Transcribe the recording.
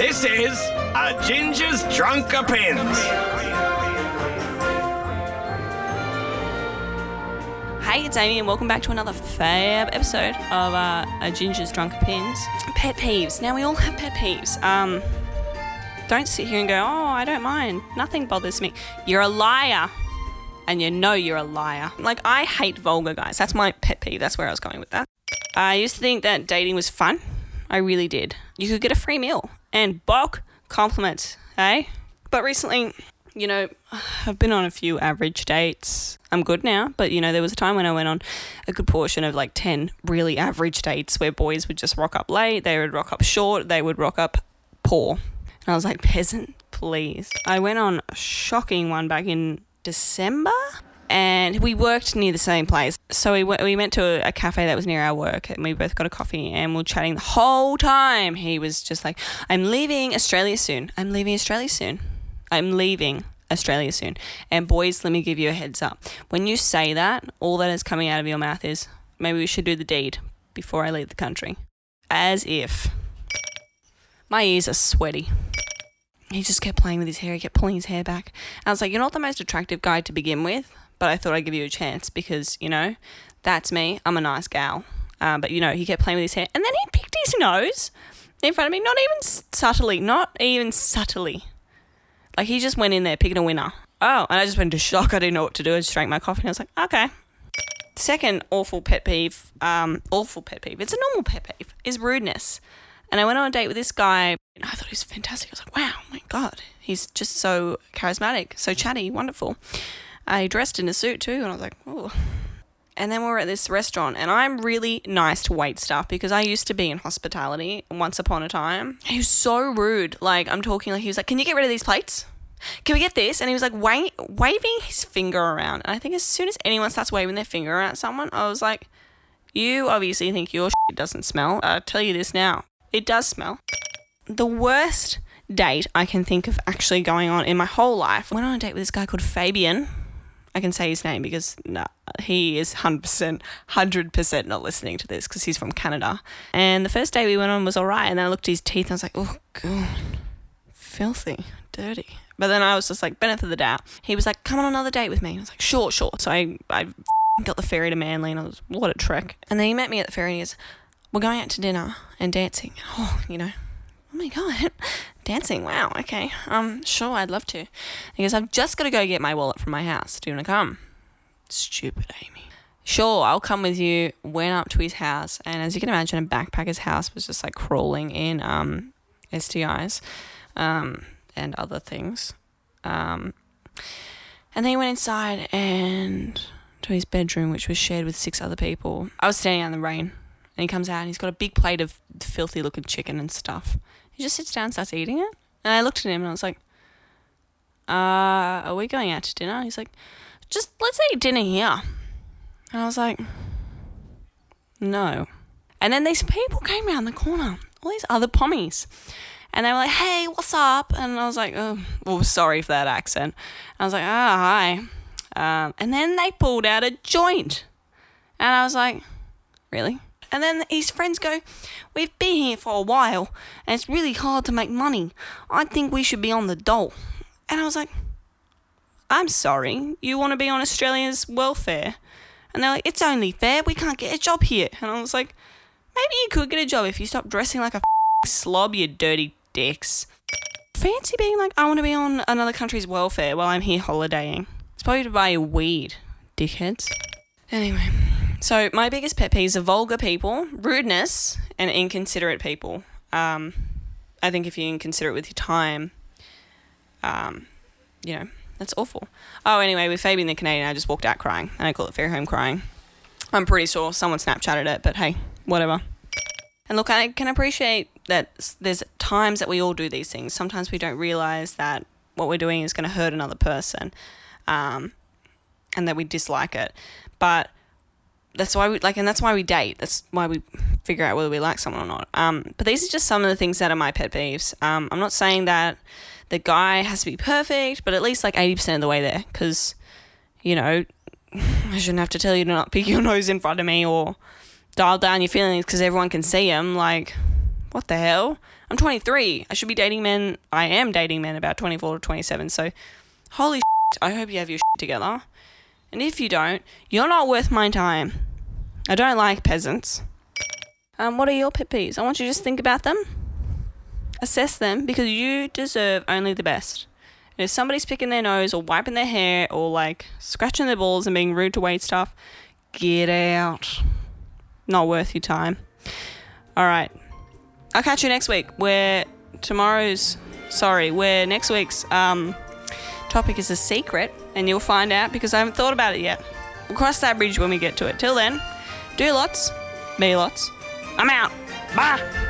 This is a Ginger's Drunk Opins. Hey, it's Amy, and welcome back to another fab episode of uh, a Ginger's Drunk Pins. Pet peeves. Now we all have pet peeves. Um, don't sit here and go, "Oh, I don't mind. Nothing bothers me." You're a liar, and you know you're a liar. Like I hate vulgar guys. That's my pet peeve. That's where I was going with that. I used to think that dating was fun. I really did. You could get a free meal and bulk compliments, eh? But recently, you know, I've been on a few average dates. I'm good now, but you know, there was a time when I went on a good portion of like 10 really average dates where boys would just rock up late, they would rock up short, they would rock up poor. And I was like, peasant, please. I went on a shocking one back in December and we worked near the same place. So we went, we went to a, cafe that was near our work, and we both got a coffee, and we were chatting the whole time. He was just like, "I'm leaving Australia soon. I'm leaving Australia soon. I'm leaving." Australia soon. And boys, let me give you a heads up. When you say that, all that is coming out of your mouth is maybe we should do the deed before I leave the country. As if. My ears are sweaty he just kept playing with his hair. He kept pulling his hair back. I was like, You're not the most attractive guy to begin with, but I thought I'd give you a chance because, you know, that's me. I'm a nice gal. Uh, but, you know, he kept playing with his hair. And then he picked his nose in front of me, not even subtly, not even subtly. Like, he just went in there picking a winner. Oh, and I just went into shock. I didn't know what to do. I just drank my coffee and I was like, Okay. Second awful pet peeve, um, awful pet peeve, it's a normal pet peeve, is rudeness. And I went on a date with this guy. And I thought he was fantastic. I was like, wow, my God. He's just so charismatic, so chatty, wonderful. I dressed in a suit too, and I was like, oh. And then we were at this restaurant, and I'm really nice to wait staff because I used to be in hospitality once upon a time. He was so rude. Like, I'm talking like he was like, Can you get rid of these plates? Can we get this? And he was like wa- waving his finger around. And I think as soon as anyone starts waving their finger at someone, I was like, You obviously think your shit doesn't smell. I'll tell you this now. It does smell. The worst date I can think of actually going on in my whole life. Went on a date with this guy called Fabian. I can say his name because no, he is 100%, 100% not listening to this because he's from Canada. And the first day we went on was all right. And then I looked at his teeth and I was like, oh, God, filthy, dirty. But then I was just like, benefit of the doubt. He was like, come on another date with me. I was like, sure, sure. So I, I got the ferry to Manly and I was, what a trek. And then he met me at the ferry and he goes, we're going out to dinner and dancing. Oh, you know, oh my God, dancing. Wow, okay. Um, sure, I'd love to. He goes, I've just got to go get my wallet from my house. Do you want to come? Stupid Amy. Sure, I'll come with you. Went up to his house, and as you can imagine, a backpacker's house was just like crawling in um, STIs um, and other things. Um, and then he went inside and to his bedroom, which was shared with six other people. I was standing out in the rain, and he comes out and he's got a big plate of filthy looking chicken and stuff. He just sits down and starts eating it. And I looked at him and I was like, uh, are we going out to dinner? He's like, just let's eat dinner here. And I was like, no. And then these people came around the corner, all these other pommies. And they were like, hey, what's up? And I was like, oh, well, sorry for that accent. I was like, ah, hi. Um, and then they pulled out a joint. And I was like, really? And then his friends go, We've been here for a while and it's really hard to make money. I think we should be on the dole. And I was like, I'm sorry, you want to be on Australia's welfare? And they're like, It's only fair, we can't get a job here. And I was like, Maybe you could get a job if you stop dressing like a slob, you dirty dicks. Fancy being like, I want to be on another country's welfare while I'm here holidaying. It's probably to buy weed, dickheads. Anyway. So my biggest pet peeves are vulgar people, rudeness, and inconsiderate people. Um, I think if you're inconsiderate with your time, um, you know, that's awful. Oh, anyway, with Fabian the Canadian, I just walked out crying, and I call it fair home crying. I'm pretty sure someone Snapchatted it, but hey, whatever. And look, I can appreciate that there's times that we all do these things. Sometimes we don't realize that what we're doing is going to hurt another person, um, and that we dislike it. But that's why we like, and that's why we date. That's why we figure out whether we like someone or not. Um, but these are just some of the things that are my pet peeves. Um, I'm not saying that the guy has to be perfect, but at least like 80% of the way there, because you know, I shouldn't have to tell you to not pick your nose in front of me or dial down your feelings because everyone can see them. Like, what the hell? I'm 23. I should be dating men. I am dating men about 24 to 27. So, holy shit, I hope you have your shit together. And if you don't, you're not worth my time. I don't like peasants. Um, what are your pet peeves? I want you to just think about them, assess them, because you deserve only the best. And if somebody's picking their nose or wiping their hair or like scratching their balls and being rude to wait staff, get out. Not worth your time. All right. I'll catch you next week where tomorrow's, sorry, where next week's um, topic is a secret and you'll find out because I haven't thought about it yet. We'll cross that bridge when we get to it. Till then, do lots, be lots. I'm out. Bye.